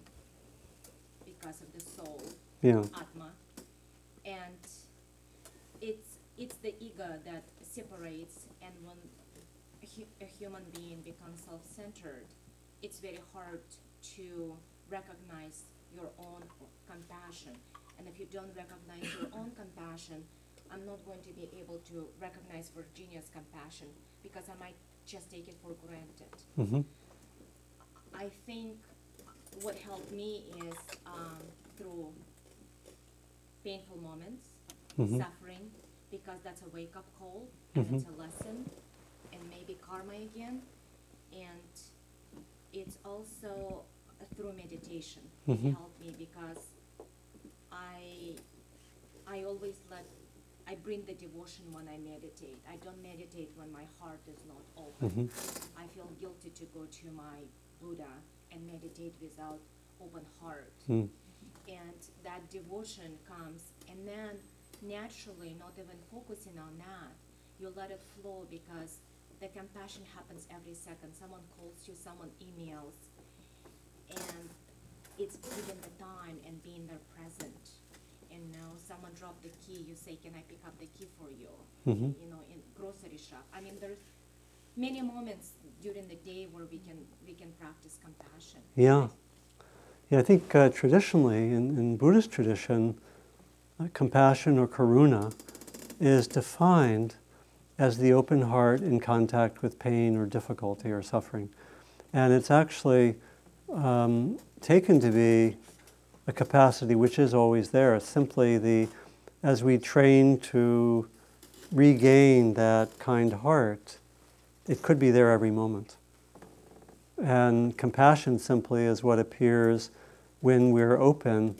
[SPEAKER 7] because of the soul,
[SPEAKER 1] Yeah.
[SPEAKER 7] atma, and it's it's the ego that separates, and when a, hu- a human being becomes self-centered, it's very hard to recognize your own compassion. And if you don't recognize your own compassion, I'm not going to be able to recognize Virginia's compassion because I might just take it for granted.
[SPEAKER 1] Mm-hmm.
[SPEAKER 7] I think what helped me is um, through painful moments,
[SPEAKER 1] Mhm.
[SPEAKER 7] suffering, because that's a wake up call and
[SPEAKER 1] Mhm.
[SPEAKER 7] it's a lesson, and maybe karma again. And it's also through meditation.
[SPEAKER 1] Mhm.
[SPEAKER 7] It helped me because I I always let I bring the devotion when I meditate. I don't meditate when my heart is not open.
[SPEAKER 1] Mhm.
[SPEAKER 7] I feel guilty to go to my Buddha and meditate without open heart.
[SPEAKER 1] Mm.
[SPEAKER 7] And that devotion comes, and then naturally, not even focusing on that, you let it flow because the compassion happens every second. Someone calls you, someone emails, and it's giving the time and being there present. And now someone dropped the key, you say, "Can I pick up the key for you?"
[SPEAKER 1] Mhm.
[SPEAKER 7] You know, in grocery shop. I mean, there's many moments during the day where we can we can practice compassion.
[SPEAKER 1] Yeah. Yeah, I think uh, traditionally, in, in Buddhist tradition, uh, compassion or karuna is defined as the open heart in contact with pain or difficulty or suffering. And it's actually um, taken to be a capacity which is always there. Simply the, as we train to regain that kind heart, it could be there every moment. And compassion simply is what appears when we're open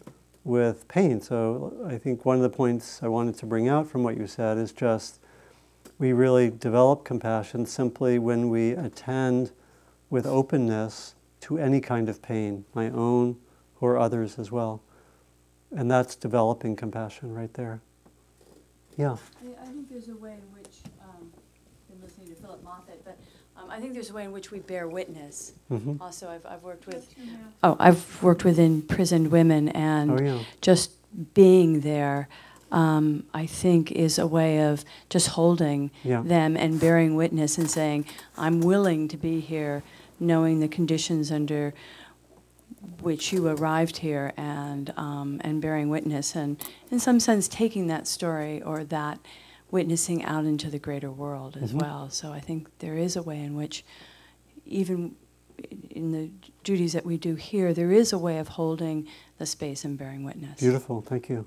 [SPEAKER 1] with pain. So I think one of the points I wanted to bring out from what you said is just we really develop compassion simply when we attend with openness to any kind of pain, my own or others as well. And that's developing compassion right there. Yeah.
[SPEAKER 15] I, I think there's a way in which, um, been listening to Phillip Moffitt, but um, I think there's a way in which we bear witness.
[SPEAKER 1] Mhm.
[SPEAKER 15] Also, I've, I've worked with,
[SPEAKER 10] What's your mouth?
[SPEAKER 15] oh, I've worked with imprisoned women, and
[SPEAKER 1] Oh, yeah.
[SPEAKER 15] just being there, um, I think, is a way of just holding
[SPEAKER 1] Yeah.
[SPEAKER 15] them and bearing witness and saying, I'm willing to be here, knowing the conditions under which you arrived here and um, and bearing witness and in some sense taking that story or that witnessing out into the greater world as
[SPEAKER 1] Mhm.
[SPEAKER 15] well. So I think there is a way in which even in the duties that we do here, there is a way of holding the space and bearing witness.
[SPEAKER 1] Beautiful, thank you.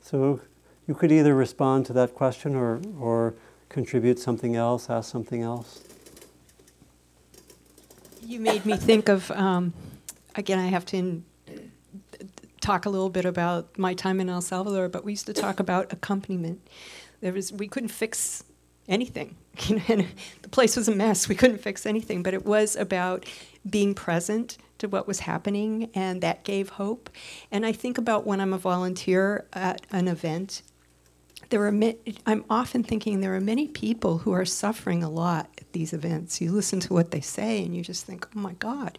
[SPEAKER 1] So you could either respond to that question or, or contribute something else, ask something else.
[SPEAKER 16] You made me think of, um, again, I have to in, talk a little bit about my time in El Salvador, but we used to talk about accompaniment. There was, we couldn't fix anything. And the place was a mess. We couldn't fix anything, but it was about being present to what was happening, and that gave hope. And I think about when I'm a volunteer at an event, there are ma- I'm often thinking there are many people who are suffering a lot at these events. You listen to what they say and you just think, "Oh my god."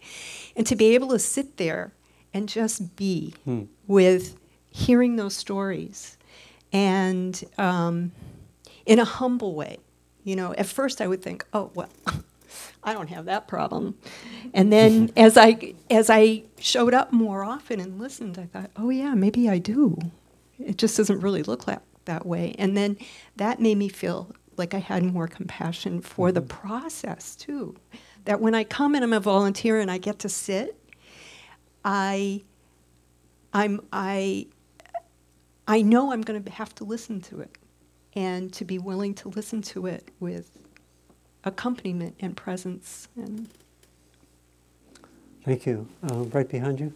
[SPEAKER 16] And to be able to sit there and just be
[SPEAKER 1] Hmm.
[SPEAKER 16] with hearing those stories and um, in a humble way. You know, at first I would think, "Oh, well, I don't have that problem." And then as I as I showed up more often and listened, I thought, "Oh yeah, maybe I do." It just doesn't really look like that way. And then that made me feel like I had more compassion for the process too. That when I come and I'm a volunteer and I get to sit, I I'm I I know I'm going to have to listen to it and to be willing to listen to it with accompaniment and presence and
[SPEAKER 1] Thank you. Uh, right behind you.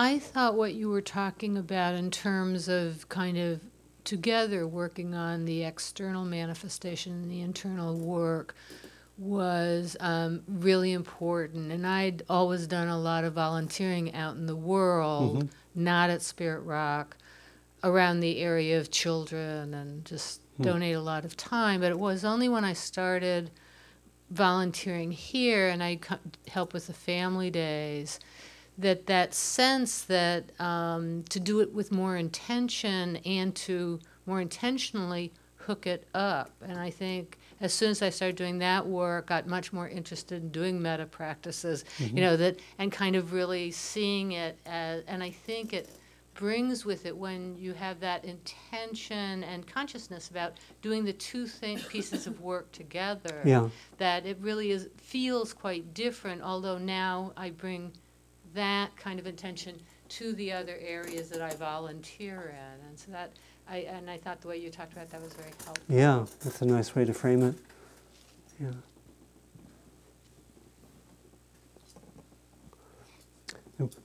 [SPEAKER 3] I thought what you were talking about in terms of kind of together working on the external manifestation and the internal work was um, really important. And I'd always done a lot of volunteering out in the world,
[SPEAKER 1] Mhm.
[SPEAKER 3] not at Spirit Rock, around the area of children and just donate a lot of time, but it was only when I started volunteering here and I help with the family days that that sense that um, to do it with more intention and to more intentionally hook it up. And I think as soon as I started doing that work, got much more interested in doing metta practices,
[SPEAKER 1] Mhm.
[SPEAKER 3] you know, that and kind of really seeing it as, and I think it brings with it when you have that intention and consciousness about doing the two thing, pieces of work together.
[SPEAKER 1] Yeah.
[SPEAKER 3] That it really is feels quite different. Although now I bring that kind of intention to the other areas that I volunteer in, and so that I and I thought the way you talked about that was very helpful.
[SPEAKER 1] Yeah, that's a nice way to frame it. Yeah.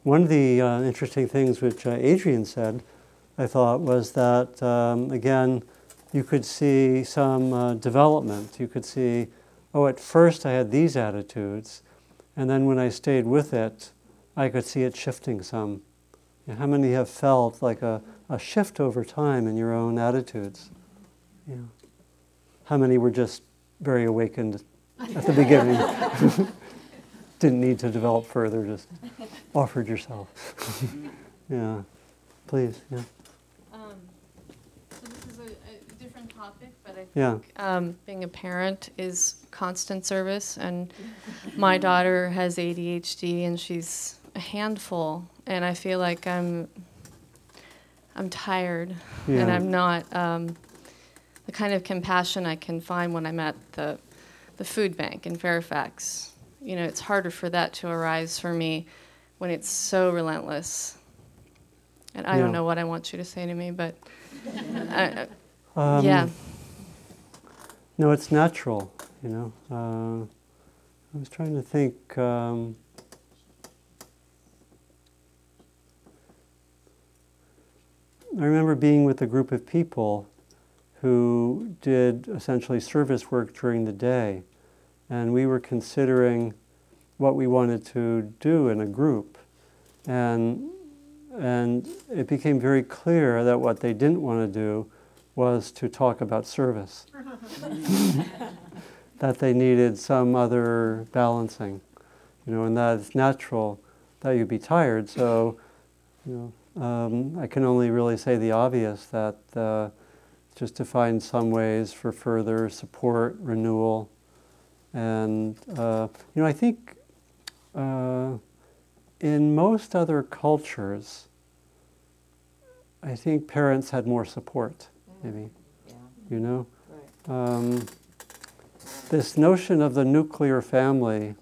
[SPEAKER 1] One of the uh, interesting things which uh, Adrian said, I thought, was that, um, again, you could see some uh, development. You could see, oh, at first I had these attitudes, and then when I stayed with it, I could see it shifting some. You know, how many have felt like a, a shift over time in your own attitudes? Yeah. How many were just very awakened at the beginning? Didn't need to develop further, just offered yourself. yeah. Please, yeah.
[SPEAKER 17] Um, so this is a, a different topic, but I think
[SPEAKER 1] Yeah.
[SPEAKER 17] um, being a parent is constant service, and my daughter has ADHD, and she's a handful, and I feel like I'm I'm tired, and I'm not um, the kind of compassion I can find when I'm at the the food bank in Fairfax. You know, it's harder for that to arise for me when it's so relentless. And I
[SPEAKER 1] Yeah.
[SPEAKER 17] don't know what I want you to say to me, but I-
[SPEAKER 1] Um,
[SPEAKER 17] yeah.
[SPEAKER 1] No, it's natural, you know. Uh, I was trying to think. Um, I remember being with a group of people who did essentially service work during the day, and we were considering what we wanted to do in a group. And, and it became very clear that what they didn't want to do was to talk about service. that they needed some other balancing, you know, and that it's natural that you'd be tired. So, you know, um, I can only really say the obvious that uh, just to find some ways for further support, renewal, and uh, you know, I think uh, in most other cultures, I think parents had more support, maybe. You know? Um, this notion of the nuclear family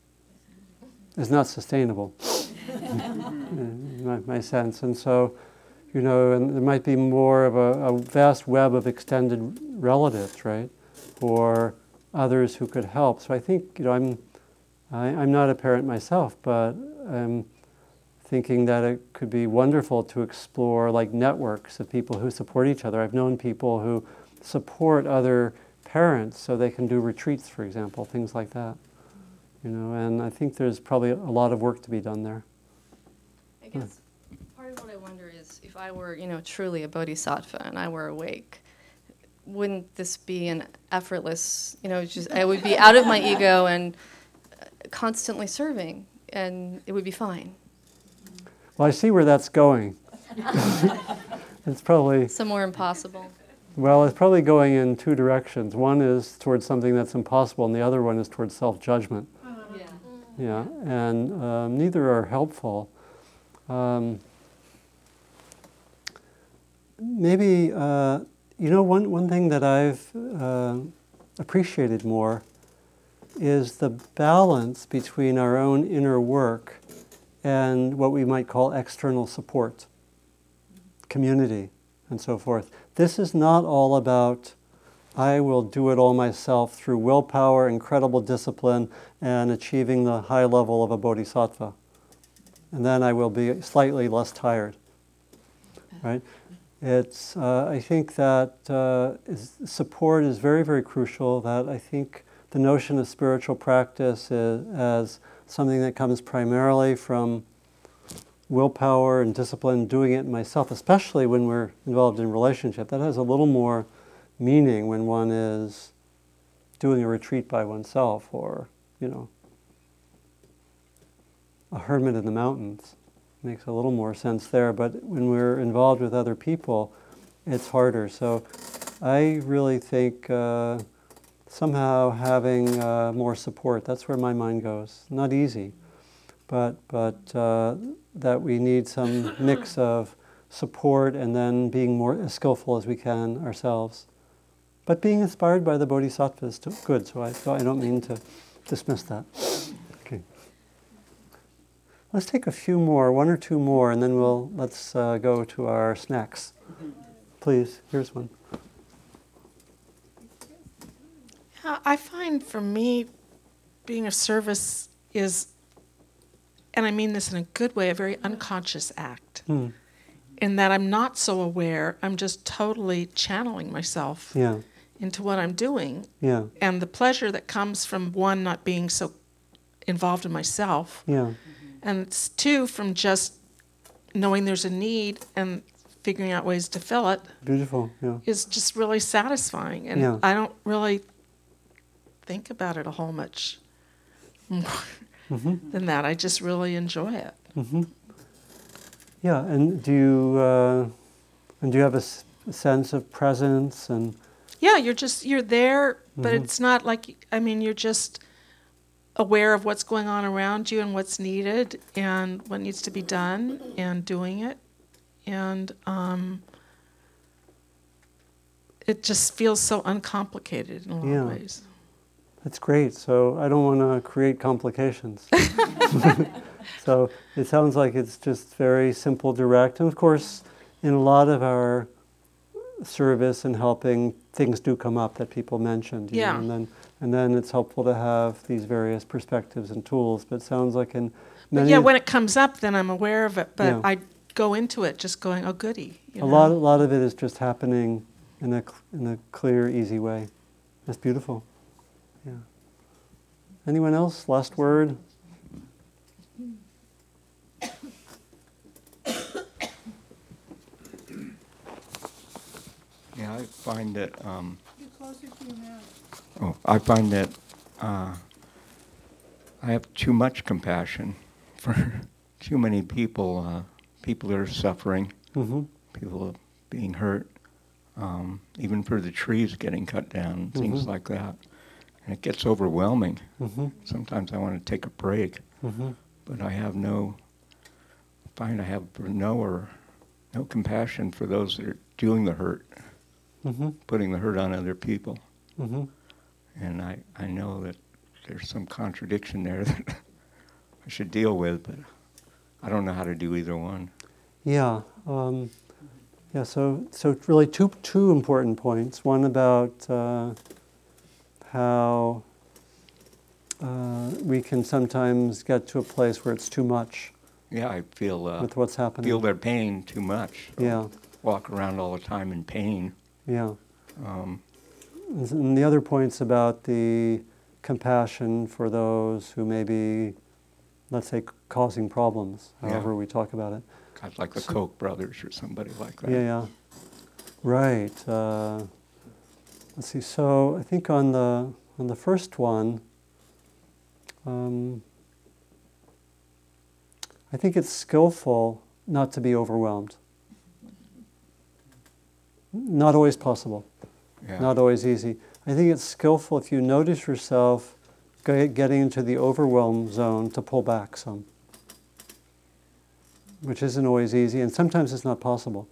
[SPEAKER 1] is not sustainable, in my, my sense. And so, you know, and there might be more of a, a vast web of extended relatives, right? Or others who could help. So I think, you know, I'm, I, I'm not a parent myself, but I'm thinking that it could be wonderful to explore like networks of people who support each other. I've known people who support other parents so they can do retreats, for example, things like that. You know, and I think there's probably a lot of work to be done there.
[SPEAKER 17] I guess part of what I wonder is if I were, you know, truly a bodhisattva and I were awake, wouldn't this be an effortless, you know, just I would be out of my ego and uh, constantly serving, and it would be fine.
[SPEAKER 1] Well, I see where that's going. it's probably
[SPEAKER 17] Somewhere impossible.
[SPEAKER 1] Well, it's probably going in two directions. One is towards something that's impossible, and the other one is towards self judgment.
[SPEAKER 17] Yeah.
[SPEAKER 1] Yeah, and um, neither are helpful. Um, maybe, uh, you know, one, one thing that I've uh, appreciated more is the balance between our own inner work and what we might call external support, community, and so forth. This is not all about I will do it all myself through willpower, incredible discipline, and achieving the high level of a bodhisattva. And then I will be slightly less tired. Right? It's, uh, I think that uh, is, support is very, very crucial. That I think the notion of spiritual practice is, as something that comes primarily from willpower and discipline doing it myself, especially when we're involved in relationship. That has a little more meaning when one is doing a retreat by oneself or, you know, a hermit in the mountains. Makes a little more sense there. But when we're involved with other people, it's harder. So I really think uh, somehow having uh, more support, that's where my mind goes. Not easy, but, but uh, that we need some mix of support and then being more as skillful as we can ourselves. But being inspired by the bodhisattvas too, good, so I, so I don't mean to dismiss that. Let's take a few more, one or two more, and then we'll let's uh, go to our snacks. Please, here's one.
[SPEAKER 18] Yeah, I find for me, being of service is, and I mean this in a good way, a very unconscious act.
[SPEAKER 1] Hmm.
[SPEAKER 18] In that I'm not so aware, I'm just totally channeling myself
[SPEAKER 1] Yeah.
[SPEAKER 18] into what I'm doing.
[SPEAKER 1] Yeah.
[SPEAKER 18] And the pleasure that comes from one, not being so involved in myself,
[SPEAKER 1] Yeah.
[SPEAKER 18] And it's two, from just knowing there's a need and figuring out ways to fill it
[SPEAKER 1] Beautiful. Yeah.
[SPEAKER 18] is just really satisfying. And
[SPEAKER 1] Yeah.
[SPEAKER 18] I don't really think about it a whole much more
[SPEAKER 1] Mhm.
[SPEAKER 18] than that. I just really enjoy it.
[SPEAKER 1] hmm Yeah, and do you uh, and do you have a, s- sense of presence and
[SPEAKER 18] Yeah, you're just you're there, but
[SPEAKER 1] Mhm.
[SPEAKER 18] it's not like I mean you're just aware of what's going on around you and what's needed and what needs to be done and doing it and um, it just feels so uncomplicated in a lot
[SPEAKER 1] Yeah.
[SPEAKER 18] of ways.
[SPEAKER 1] That's great. So I don't want to create complications. so it sounds like it's just very simple, direct. And of course, in a lot of our service and helping, things do come up that people mentioned. you know,
[SPEAKER 18] Yeah.
[SPEAKER 1] and then and then it's helpful to have these various perspectives and tools. But it sounds like in
[SPEAKER 18] But yeah, when it comes up, then I'm aware of it. But
[SPEAKER 1] Yeah.
[SPEAKER 18] I go into it just going, "Oh, goody." You
[SPEAKER 1] a
[SPEAKER 18] know?
[SPEAKER 1] lot, a lot of it is just happening in a, in a clear, easy way. That's beautiful. Yeah. Anyone else? Last word?
[SPEAKER 14] Yeah, I find that, um,
[SPEAKER 11] Get closer to your mouth.
[SPEAKER 14] oh, I find that, uh, I have too much compassion for too many people, uh, people that are suffering,
[SPEAKER 1] Mhm.
[SPEAKER 14] people being hurt, um, even for the trees getting cut down, things
[SPEAKER 1] Mhm.
[SPEAKER 14] like that. And it gets overwhelming.
[SPEAKER 1] Mhm.
[SPEAKER 14] Sometimes I want to take a break,
[SPEAKER 1] Mhm.
[SPEAKER 14] but I have no, find I have no or no compassion for those that are doing the hurt,
[SPEAKER 1] Mhm.
[SPEAKER 14] putting the hurt on other people. And I, I know that there's some contradiction there that I should deal with, but I don't know how to do either one.
[SPEAKER 1] Yeah. Um, yeah. So, so really two two important points. One about uh, how uh, we can sometimes get to a place where it's too much
[SPEAKER 14] Yeah, I feel uh,
[SPEAKER 1] with what's happening.
[SPEAKER 14] feel their pain too much.
[SPEAKER 1] Yeah.
[SPEAKER 14] Walk around all the time in pain.
[SPEAKER 1] Yeah.
[SPEAKER 14] Um,
[SPEAKER 1] And the other points about the compassion for those who may be, let's say, causing problems,
[SPEAKER 14] Yeah.
[SPEAKER 1] however we talk about it.
[SPEAKER 14] guys like the
[SPEAKER 1] So-
[SPEAKER 14] Koch brothers or somebody like that.
[SPEAKER 1] Yeah, yeah. Right. Uh, let's see. So I think on the on the first one, um, I think it's skillful not to be overwhelmed. Not always possible.
[SPEAKER 14] Yeah.
[SPEAKER 1] Not always easy. I think it's skillful if you notice yourself getting into the overwhelm zone to pull back some, which isn't always easy, and sometimes it's not possible.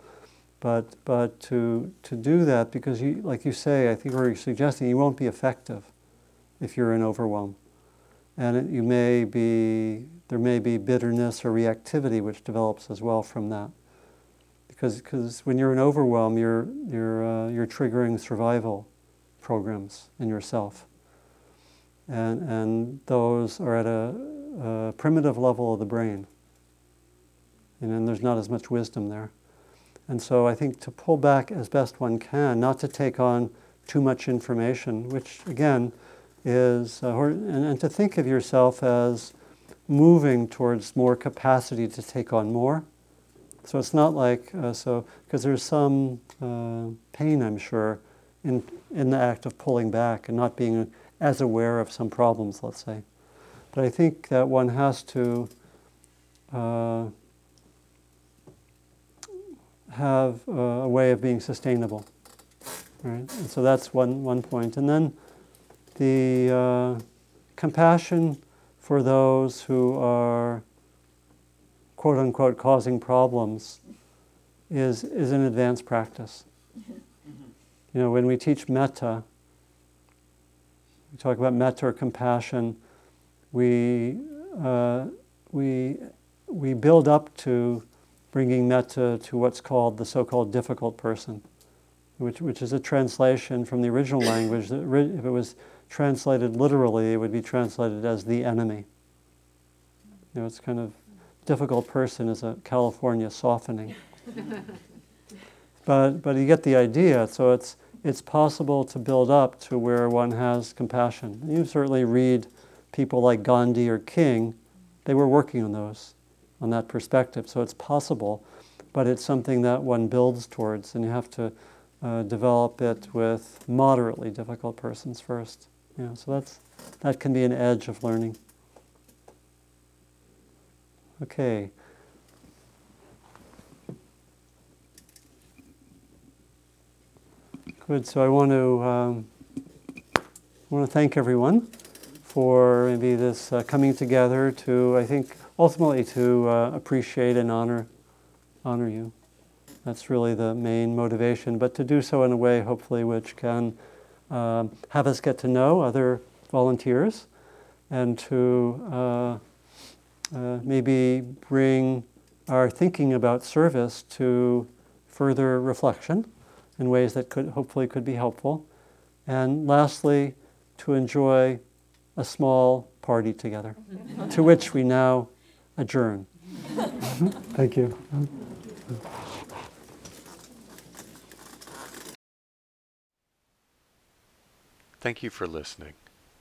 [SPEAKER 1] But but to to do that because you like you say, I think we're suggesting you won't be effective if you're in overwhelm, and it, you may be there may be bitterness or reactivity which develops as well from that. Because because when you're in overwhelm, you're you're uh, you're triggering survival programs in yourself, and and those are at a, a primitive level of the brain. And then there's not as much wisdom there. And so I think to pull back as best one can, not to take on too much information, which again is, uh, and, and to think of yourself as moving towards more capacity to take on more. So it's not like, uh, so, because there's some uh, pain, I'm sure, in, in the act of pulling back and not being as aware of some problems, let's say. But I think that one has to uh, have uh, a way of being sustainable, right? And so that's one, one point. And then the uh, compassion for those who are quote unquote causing problems is, is an advanced practice. You know, when we teach metta, we talk about metta or compassion, we, uh, we, we build up to bringing metta to what's called the so called difficult person, which, which is a translation from the original language. That if it was translated literally, it would be translated as the enemy. You know, it's kind of difficult person is a California softening. but, but you get the idea. So it's, it's possible to build up to where one has compassion. You certainly read people like Gandhi or King, they were working on those, on that perspective. So it's possible, but it's something that one builds towards, and you have to uh, develop it with moderately difficult persons first. Yeah, so that's, that can be an edge of learning. Okay. Good. So I want to um, want to thank everyone for maybe this uh, coming together to I think ultimately to uh, appreciate and honor honor you. That's really the main motivation, but to do so in a way hopefully which can um, have us get to know other volunteers and to uh, uh, maybe bring our thinking about service to further reflection in ways that could hopefully could be helpful. And lastly, to enjoy a small party together, to which we now adjourn. Thank you.
[SPEAKER 19] Thank you for listening.